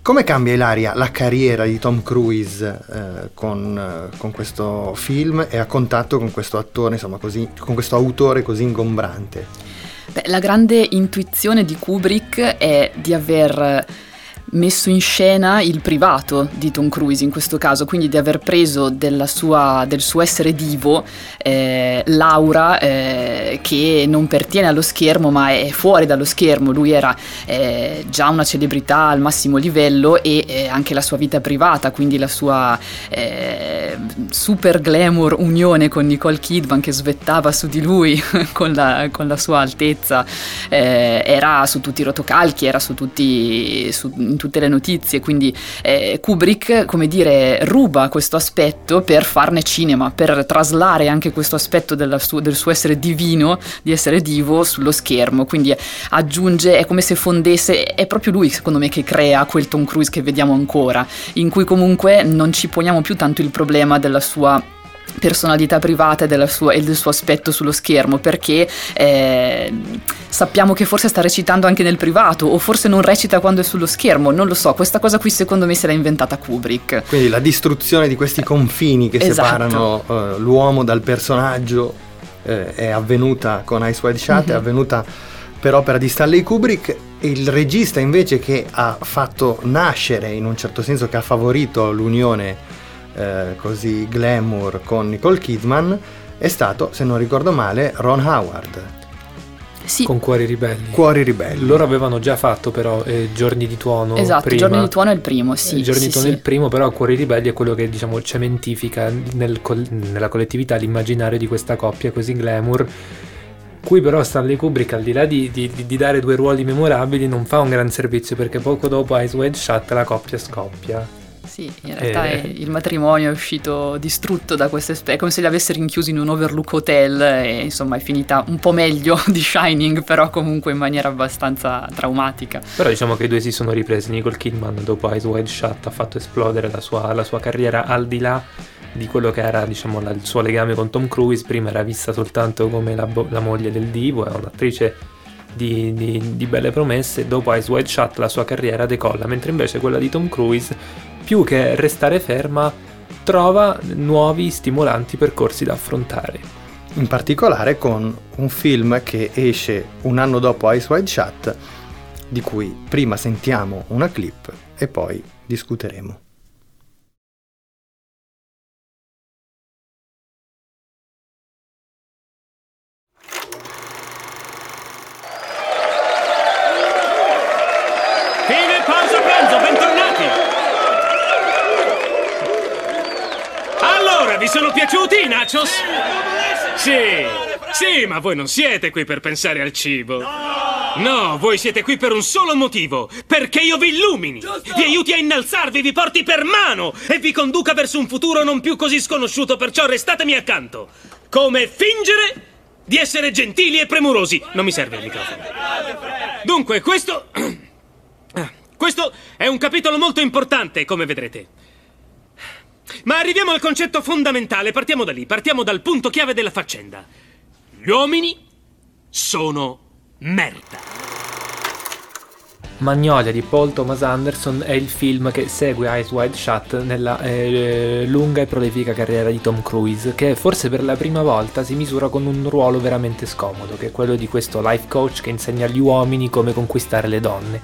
Come cambia Ilaria la carriera di Tom Cruise eh, con, eh, con, questo film e a contatto con questo attore, insomma, così, con questo autore così ingombrante? Beh, la grande intuizione di Kubrick è di aver messo in scena il privato di Tom Cruise in questo caso, quindi di aver preso sua, del suo essere divo eh, l'aura eh, che non pertiene allo schermo ma è fuori dallo schermo, lui era eh, già una celebrità al massimo livello e eh, anche la sua vita privata, quindi la sua eh, super glamour unione con Nicole Kidman che svettava su di lui con, la, con, la, sua altezza, eh, era su tutti i rotocalchi, era su tutti... Su, tutte le notizie, quindi eh, Kubrick, come dire, ruba questo aspetto per farne cinema, per traslare anche questo aspetto su- del suo essere divino, di essere divo sullo schermo, quindi aggiunge, è come se fondesse, è proprio lui secondo me che crea quel Tom Cruise che vediamo ancora, in cui comunque non ci poniamo più tanto il problema della sua personalità privata e, sua, e, del suo aspetto sullo schermo perché eh, sappiamo che forse sta recitando anche nel privato o forse non recita quando è sullo schermo, non lo so, questa cosa qui secondo me se l'ha inventata Kubrick. Quindi la distruzione di questi confini che esatto. separano uh, l'uomo dal personaggio eh, è avvenuta con Ice Wide Shut, mm-hmm. è avvenuta per opera di Stanley Kubrick il regista invece che ha fatto nascere in un certo senso che ha favorito l'unione eh, così glamour con Nicole Kidman è stato, se non ricordo male, Ron Howard. Sì. Con Cuori Ribelli. Cuori Ribelli. Loro avevano già fatto però eh, Giorni di Tuono. Esatto, prima. Giorni di Tuono è il primo, sì. Eh, Giorni sì, di Tuono sì. è il primo, però Cuori Ribelli è quello che diciamo cementifica nel, nella collettività l'immaginario di questa coppia così glamour cui però Stanley Kubrick al di là di, di, di, dare due ruoli memorabili non fa un gran servizio perché poco dopo Ice Wide Shut la coppia scoppia sì, in realtà eh. il matrimonio è uscito distrutto da queste esperienze, è come se li avesse rinchiusi in un overlook hotel e insomma è finita un po' meglio di Shining, però comunque in maniera abbastanza traumatica. Però diciamo che i due si sono ripresi, Nicole Kidman dopo Eyes Wide Shut ha fatto esplodere la sua, la sua carriera al di là di quello che era diciamo, la, il suo legame con Tom Cruise, prima era vista soltanto come la, la moglie del divo, è un'attrice di, di, di, belle promesse, dopo Eyes Wide Shut la sua carriera decolla, mentre invece quella di Tom Cruise più che restare ferma, trova nuovi stimolanti percorsi da affrontare. In particolare con un film che esce un anno dopo Ice Wide Shut, di cui prima sentiamo una clip e poi discuteremo. Piaciuti i nachos? Sì, sì, ma voi non siete qui per pensare al cibo. No, voi siete qui per un solo motivo, perché io vi illumini, vi aiuti a innalzarvi, vi porti per mano e vi conduca verso un futuro non più così sconosciuto, perciò restatemi accanto. Come fingere di essere gentili e premurosi. Non mi serve il microfono. Dunque, questo... Questo è un capitolo molto importante, come vedrete. Ma arriviamo al concetto fondamentale, partiamo da lì, partiamo dal punto chiave della faccenda. Gli uomini sono merda. Magnolia di Paul Thomas Anderson è il film che segue Eyes Wide Shut nella eh, lunga e prolifica carriera di Tom Cruise, che forse per la prima volta si misura con un ruolo veramente scomodo, che è quello di questo life coach che insegna agli uomini come conquistare le donne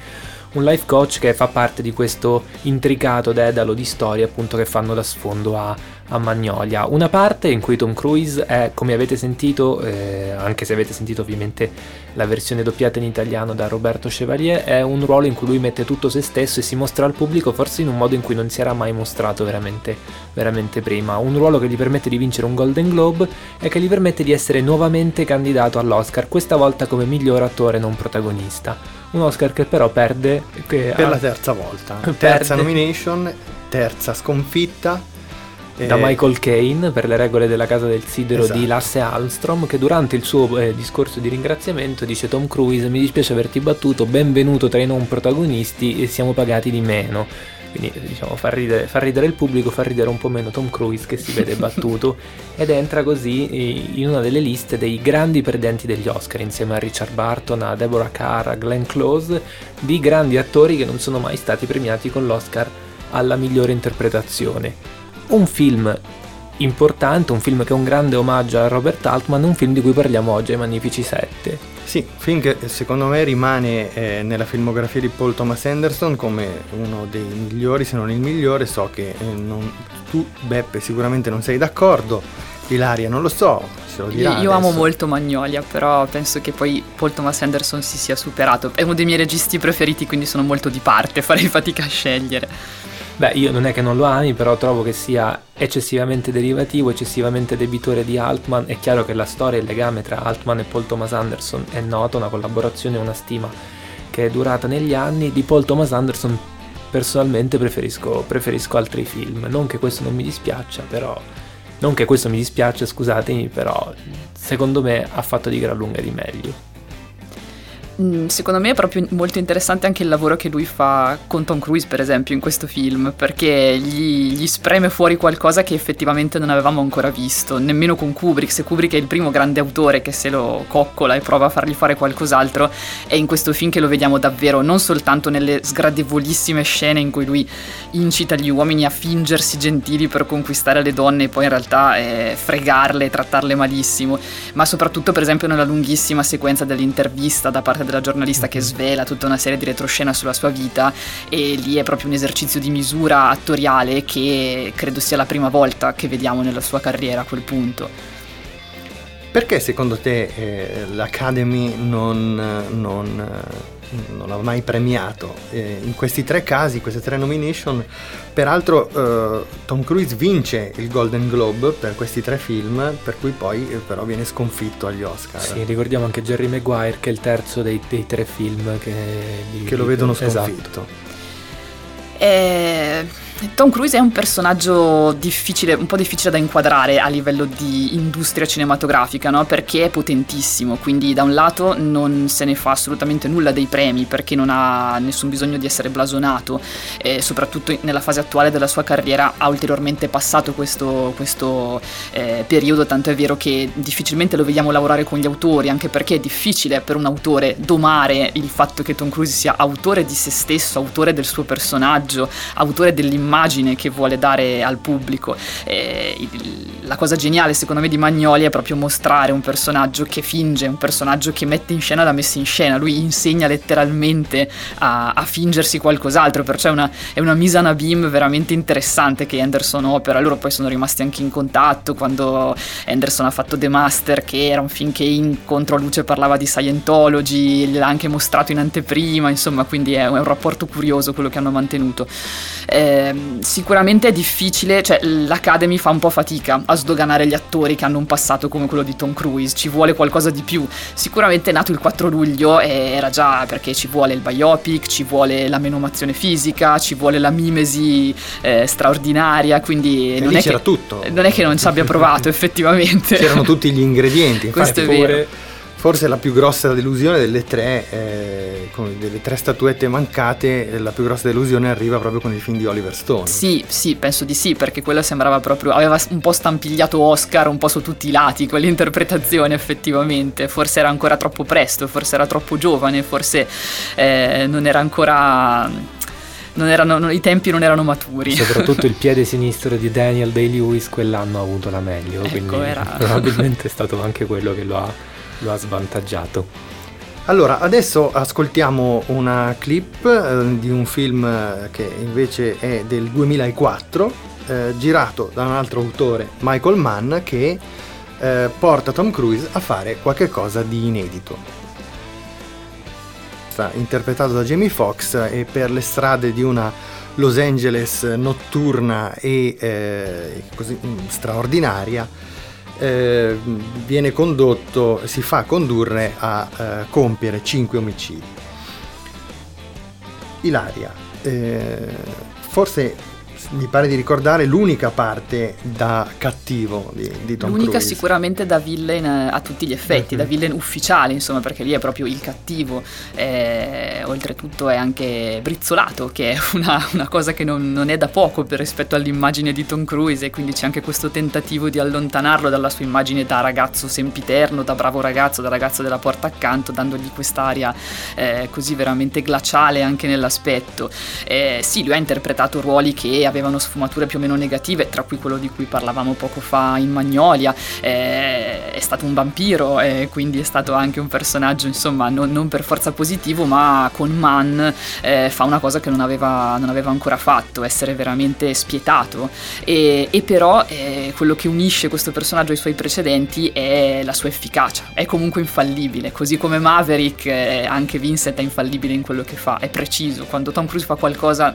un life coach che fa parte di questo intricato dedalo di storie appunto che fanno da sfondo a a Magnolia. Una parte in cui Tom Cruise è, come avete sentito, eh, anche se avete sentito ovviamente la versione doppiata in italiano da Roberto Chevalier, è un ruolo in cui lui mette tutto se stesso e si mostra al pubblico forse in un modo in cui non si era mai mostrato veramente, veramente prima. Un ruolo che gli permette di vincere un Golden Globe e che gli permette di essere nuovamente candidato all'Oscar, questa volta come miglior attore non protagonista. Un Oscar che però perde che Per ha- la terza volta. Perde. Terza nomination, terza sconfitta. Da Eh, Michael Caine per le regole della casa del sidero Esatto. di Lasse Armstrong che durante il suo eh, discorso di ringraziamento dice Tom Cruise mi dispiace averti battuto benvenuto tra i non protagonisti e siamo pagati di meno quindi diciamo fa ridere, fa ridere il pubblico fa ridere un po' meno Tom Cruise che si vede battuto ed entra così eh, in una delle liste dei grandi perdenti degli Oscar insieme a Richard Barton, a Deborah Carr, a Glenn Close di grandi attori che non sono mai stati premiati con l'Oscar alla migliore interpretazione un film importante, un film che è un grande omaggio a Robert Altman, un film di cui parliamo oggi ai Magnifici 7. Sì, film che secondo me rimane eh, nella filmografia di Paul Thomas Anderson come uno dei migliori, se non il migliore. So che eh, non- tu, Beppe, sicuramente non sei d'accordo. Ilaria, non lo so, se lo Io, dirà io amo adesso. molto Magnolia, però penso che poi Paul Thomas Anderson si sia superato. È uno dei miei registi preferiti, quindi sono molto di parte, farei fatica a scegliere. Beh, io non è che non lo ami, però trovo che sia eccessivamente derivativo, eccessivamente debitore di Altman. È chiaro che la storia e il legame tra Altman e Paul Thomas Anderson è noto, una collaborazione e una stima che è durata negli anni. Di Paul Thomas Anderson personalmente preferisco, preferisco altri film. Non che questo non mi dispiaccia, però... Non che questo mi dispiaccia, scusatemi, però secondo me ha fatto di gran lunga di meglio. Mm, Secondo me è proprio molto interessante anche il lavoro che lui fa con Tom Cruise, per esempio, in questo film, perché gli, gli spreme fuori qualcosa che effettivamente non avevamo ancora visto, nemmeno con Kubrick. Se Kubrick è il primo grande autore che se lo coccola e prova a fargli fare qualcos'altro, è in questo film che lo vediamo davvero, non soltanto nelle sgradevolissime scene in cui lui incita gli uomini a fingersi gentili per conquistare le donne e poi in realtà eh, fregarle e trattarle malissimo, ma soprattutto per esempio nella lunghissima sequenza dell'intervista da parte della giornalista che svela tutta una serie di retroscena sulla sua vita e lì è proprio un esercizio di misura attoriale che credo sia la prima volta che vediamo nella sua carriera a quel punto. Perché secondo te eh, l'Academy non, non, non l'ha mai premiato? Eh, in questi tre casi, queste tre nomination, peraltro eh, Tom Cruise vince il Golden Globe per questi tre film, per cui poi eh, però viene sconfitto agli Oscar. Sì, ricordiamo anche Jerry Maguire che è il terzo dei, dei tre film che, Che lo vedono Esatto. sconfitto. Eh, Tom Cruise è un personaggio difficile, un po' difficile da inquadrare a livello di industria cinematografica, no? Perché è potentissimo, quindi da un lato non se ne fa assolutamente nulla dei premi perché non ha nessun bisogno di essere blasonato, e soprattutto nella fase attuale della sua carriera ha ulteriormente passato questo, questo eh, periodo, tanto è vero che difficilmente lo vediamo lavorare con gli autori, anche perché è difficile per un autore domare il fatto che Tom Cruise sia autore di se stesso, autore del suo personaggio, autore dell'immagine che vuole dare al pubblico. Eh, la cosa geniale secondo me di Magnoli è proprio mostrare un personaggio che finge, un personaggio che mette in scena la messa in scena, lui insegna letteralmente a, a fingersi qualcos'altro, perciò è una, è una mise en abîme veramente interessante che Anderson opera, loro poi sono rimasti anche in contatto quando Anderson ha fatto The Master che era un film che in controluce parlava di Scientology, l'ha anche mostrato in anteprima, insomma quindi è un, è un rapporto curioso quello che hanno mantenuto. Ehm, sicuramente è difficile, cioè l'Academy fa un po' fatica a sdoganare gli attori che hanno un passato come quello di Tom Cruise, ci vuole qualcosa di più. Sicuramente è nato il 4 luglio e era già perché ci vuole il biopic, ci vuole la menomazione fisica, ci vuole la mimesi eh, straordinaria, quindi E non è, che, non è che non ci abbia provato effettivamente. C'erano tutti gli ingredienti. Questo Infatti, è vero. Forse la più grossa delusione delle tre, eh, delle tre statuette mancate, eh, la più grossa delusione arriva proprio con il film di Oliver Stone. Sì, sì, penso di sì, perché quella sembrava proprio. aveva un po' stampigliato Oscar un po' su tutti i lati, quell'interpretazione effettivamente. Forse era ancora troppo presto, forse era troppo giovane, forse eh, non era ancora. Non erano, non- I tempi non erano maturi. Soprattutto il piede sinistro di Daniel Day-Lewis quell'anno ha avuto la meglio, quindi era- probabilmente è stato anche quello che lo ha, lo ha svantaggiato. Allora, adesso ascoltiamo una clip eh, di un film eh, che invece è del 2004 eh, girato da un altro autore, Michael Mann, che eh, porta Tom Cruise a fare qualcosa di inedito. Sta interpretato da Jamie Foxx e per le strade di una Los Angeles notturna e eh, così mm, straordinaria eh, viene condotto, si fa condurre a eh, compiere 5 omicidi. Ilaria, eh, forse mi pare di ricordare l'unica parte da cattivo di, di Tom L'unica Cruise. sicuramente da villain eh, a tutti gli effetti, Mhm. da villain ufficiale, insomma, perché lì è proprio il cattivo. Eh, oltretutto è anche brizzolato, che è una, una cosa che non, non è da poco per rispetto all'immagine di Tom Cruise, e quindi c'è anche questo tentativo di allontanarlo dalla sua immagine da ragazzo sempiterno, da bravo ragazzo, da ragazzo della porta accanto, dandogli quest'aria eh, così veramente glaciale anche nell'aspetto. Eh, sì, lui ha interpretato ruoli che avevano sfumature più o meno negative, tra cui quello di cui parlavamo poco fa in Magnolia. Eh, è stato un vampiro, eh, quindi è stato anche un personaggio, insomma, non, non per forza positivo, ma con Mann eh, fa una cosa che non aveva, non aveva ancora fatto, essere veramente spietato. E, e però eh, quello che unisce questo personaggio ai suoi precedenti è la sua efficacia, è comunque infallibile, così come Maverick, eh, anche Vincent è infallibile in quello che fa, è preciso, quando Tom Cruise fa qualcosa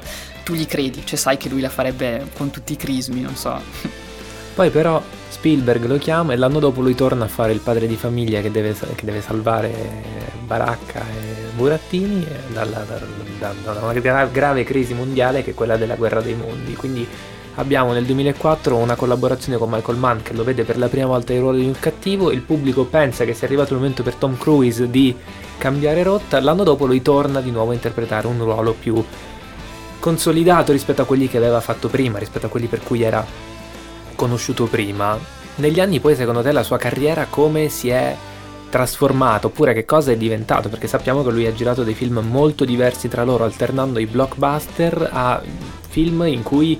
tu gli credi, cioè sai che lui la farebbe con tutti i crismi, non so. Poi però Spielberg lo chiama e l'anno dopo lui torna a fare il padre di famiglia che deve, che deve salvare Baracca e Burattini dalla, da, da una gra- grave crisi mondiale che è quella della guerra dei mondi. Quindi abbiamo nel 2004 una collaborazione con Michael Mann che lo vede per la prima volta il ruolo di un cattivo, il pubblico pensa che sia arrivato il momento per Tom Cruise di cambiare rotta, l'anno dopo lui torna di nuovo a interpretare un ruolo più consolidato rispetto a quelli che aveva fatto prima, rispetto a quelli per cui era conosciuto prima. Negli anni poi secondo te la sua carriera come si è trasformata oppure che cosa è diventato? Perché sappiamo che lui ha girato dei film molto diversi tra loro, alternando i blockbuster a film in cui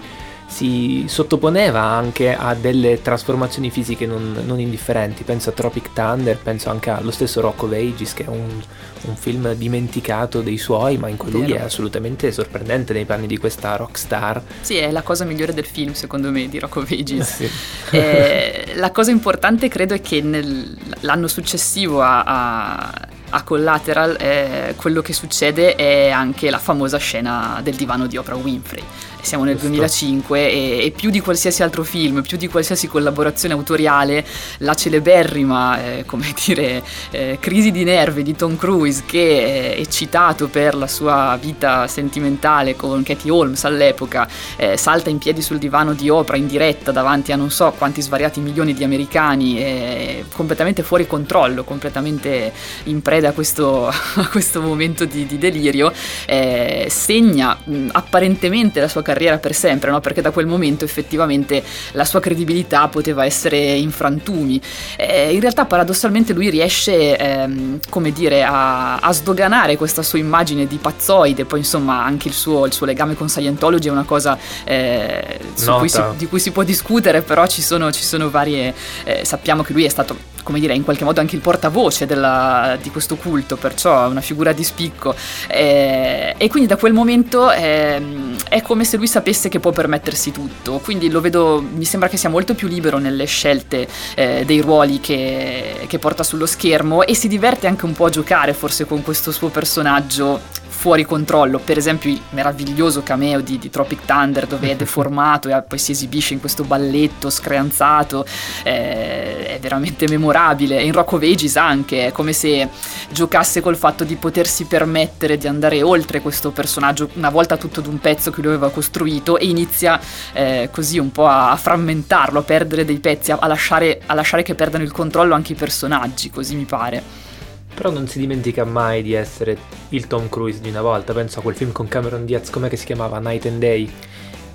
si sottoponeva anche a delle trasformazioni fisiche non, non indifferenti. Penso a Tropic Thunder, penso anche allo stesso Rock of Ages, che è un, un film dimenticato dei suoi, ma in cui lui è assolutamente sorprendente nei panni di questa rockstar. Sì, è la cosa migliore del film, secondo me, di Rock of Ages. Sì. Eh, la cosa importante credo è che nel- l'anno successivo a, a- a Collateral eh, quello che succede è anche la famosa scena del divano di Oprah Winfrey. Siamo nel Giusto. 2005 e, e più di qualsiasi altro film, più di qualsiasi collaborazione autoriale, la celeberrima, eh, come dire, eh, crisi di nervi di Tom Cruise che eh, è citato per la sua vita sentimentale con Katie Holmes all'epoca, eh, salta in piedi sul divano di Oprah in diretta davanti a non so quanti svariati milioni di americani, eh, completamente fuori controllo, completamente in preda a questo, a questo momento di, di delirio, eh, segna mh, apparentemente la sua carriera per sempre, no? perché da quel momento effettivamente la sua credibilità poteva essere in frantumi. Eh, in realtà paradossalmente lui riesce, ehm, come dire, a, a sdoganare questa sua immagine di pazzoide, poi insomma anche il suo, il suo legame con Scientology è una cosa eh, cui si- di cui si può discutere, però ci sono, ci sono varie... eh, sappiamo che lui è stato, come dire, in qualche modo anche il portavoce della- di questo culto, perciò è una figura di spicco. Eh, e quindi da quel momento ehm, è come se lui sapesse che può permettersi tutto. Quindi lo vedo, mi sembra che sia molto più libero nelle scelte eh, dei ruoli che, che porta sullo schermo e si diverte anche un po' a giocare forse con questo suo personaggio fuori controllo, per esempio il meraviglioso cameo di, di Tropic Thunder dove è deformato e poi si esibisce in questo balletto screanzato, eh, è veramente memorabile. In Rock of Ages anche, è come se giocasse col fatto di potersi permettere di andare oltre questo personaggio una volta tutto d'un pezzo che lui aveva costruito e inizia eh, così un po' a, a frammentarlo, a perdere dei pezzi, a, a lasciare, a lasciare che perdano il controllo anche i personaggi, così mi pare. Però non si dimentica mai di essere il Tom Cruise di una volta. Penso a quel film con Cameron Diaz, com'è che si chiamava? Night and Day.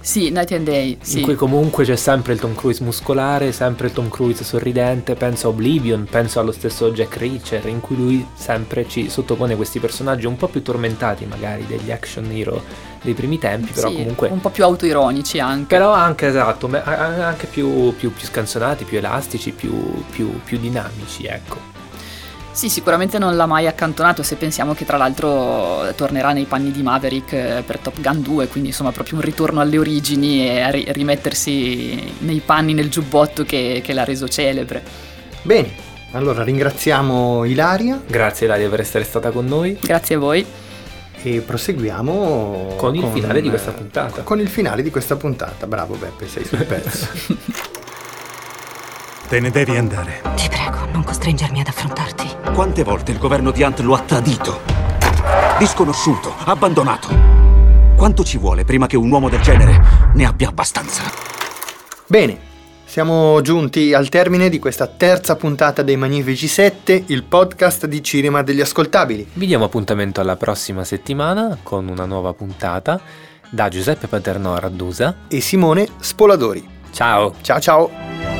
Sì, Night and Day, sì. In cui comunque c'è sempre il Tom Cruise muscolare, sempre il Tom Cruise sorridente. Penso a Oblivion, penso allo stesso Jack Reacher, in cui lui sempre ci sottopone questi personaggi un po' più tormentati, magari degli action hero dei primi tempi, però Sì, comunque. un po' più autoironici anche. Però anche esatto, anche più, più- più scansonati, più elastici, più, più- più dinamici, ecco. Sì, sicuramente non l'ha mai accantonato se pensiamo che tra l'altro tornerà nei panni di Maverick eh, per Top Gun 2, quindi insomma proprio un ritorno alle origini e a ri- rimettersi nei panni nel giubbotto che, che l'ha reso celebre. Bene, allora ringraziamo Ilaria. Grazie Ilaria per essere stata con noi. Grazie a voi. E proseguiamo con il finale di questa puntata. Con il finale di questa puntata. Bravo Beppe, sei sul pezzo. Te ne devi andare. Ti prego, non costringermi ad affrontarti. Quante volte il governo di Ant lo ha tradito? Disconosciuto, abbandonato. Quanto ci vuole prima che un uomo del genere ne abbia abbastanza? Bene, siamo giunti al termine di questa terza puntata dei Magnifici 7, il podcast di cinema degli ascoltabili. Vi diamo appuntamento alla prossima settimana con una nuova puntata da Giuseppe Paternò a Raddusa e Simone Spoladori. Ciao. Ciao ciao.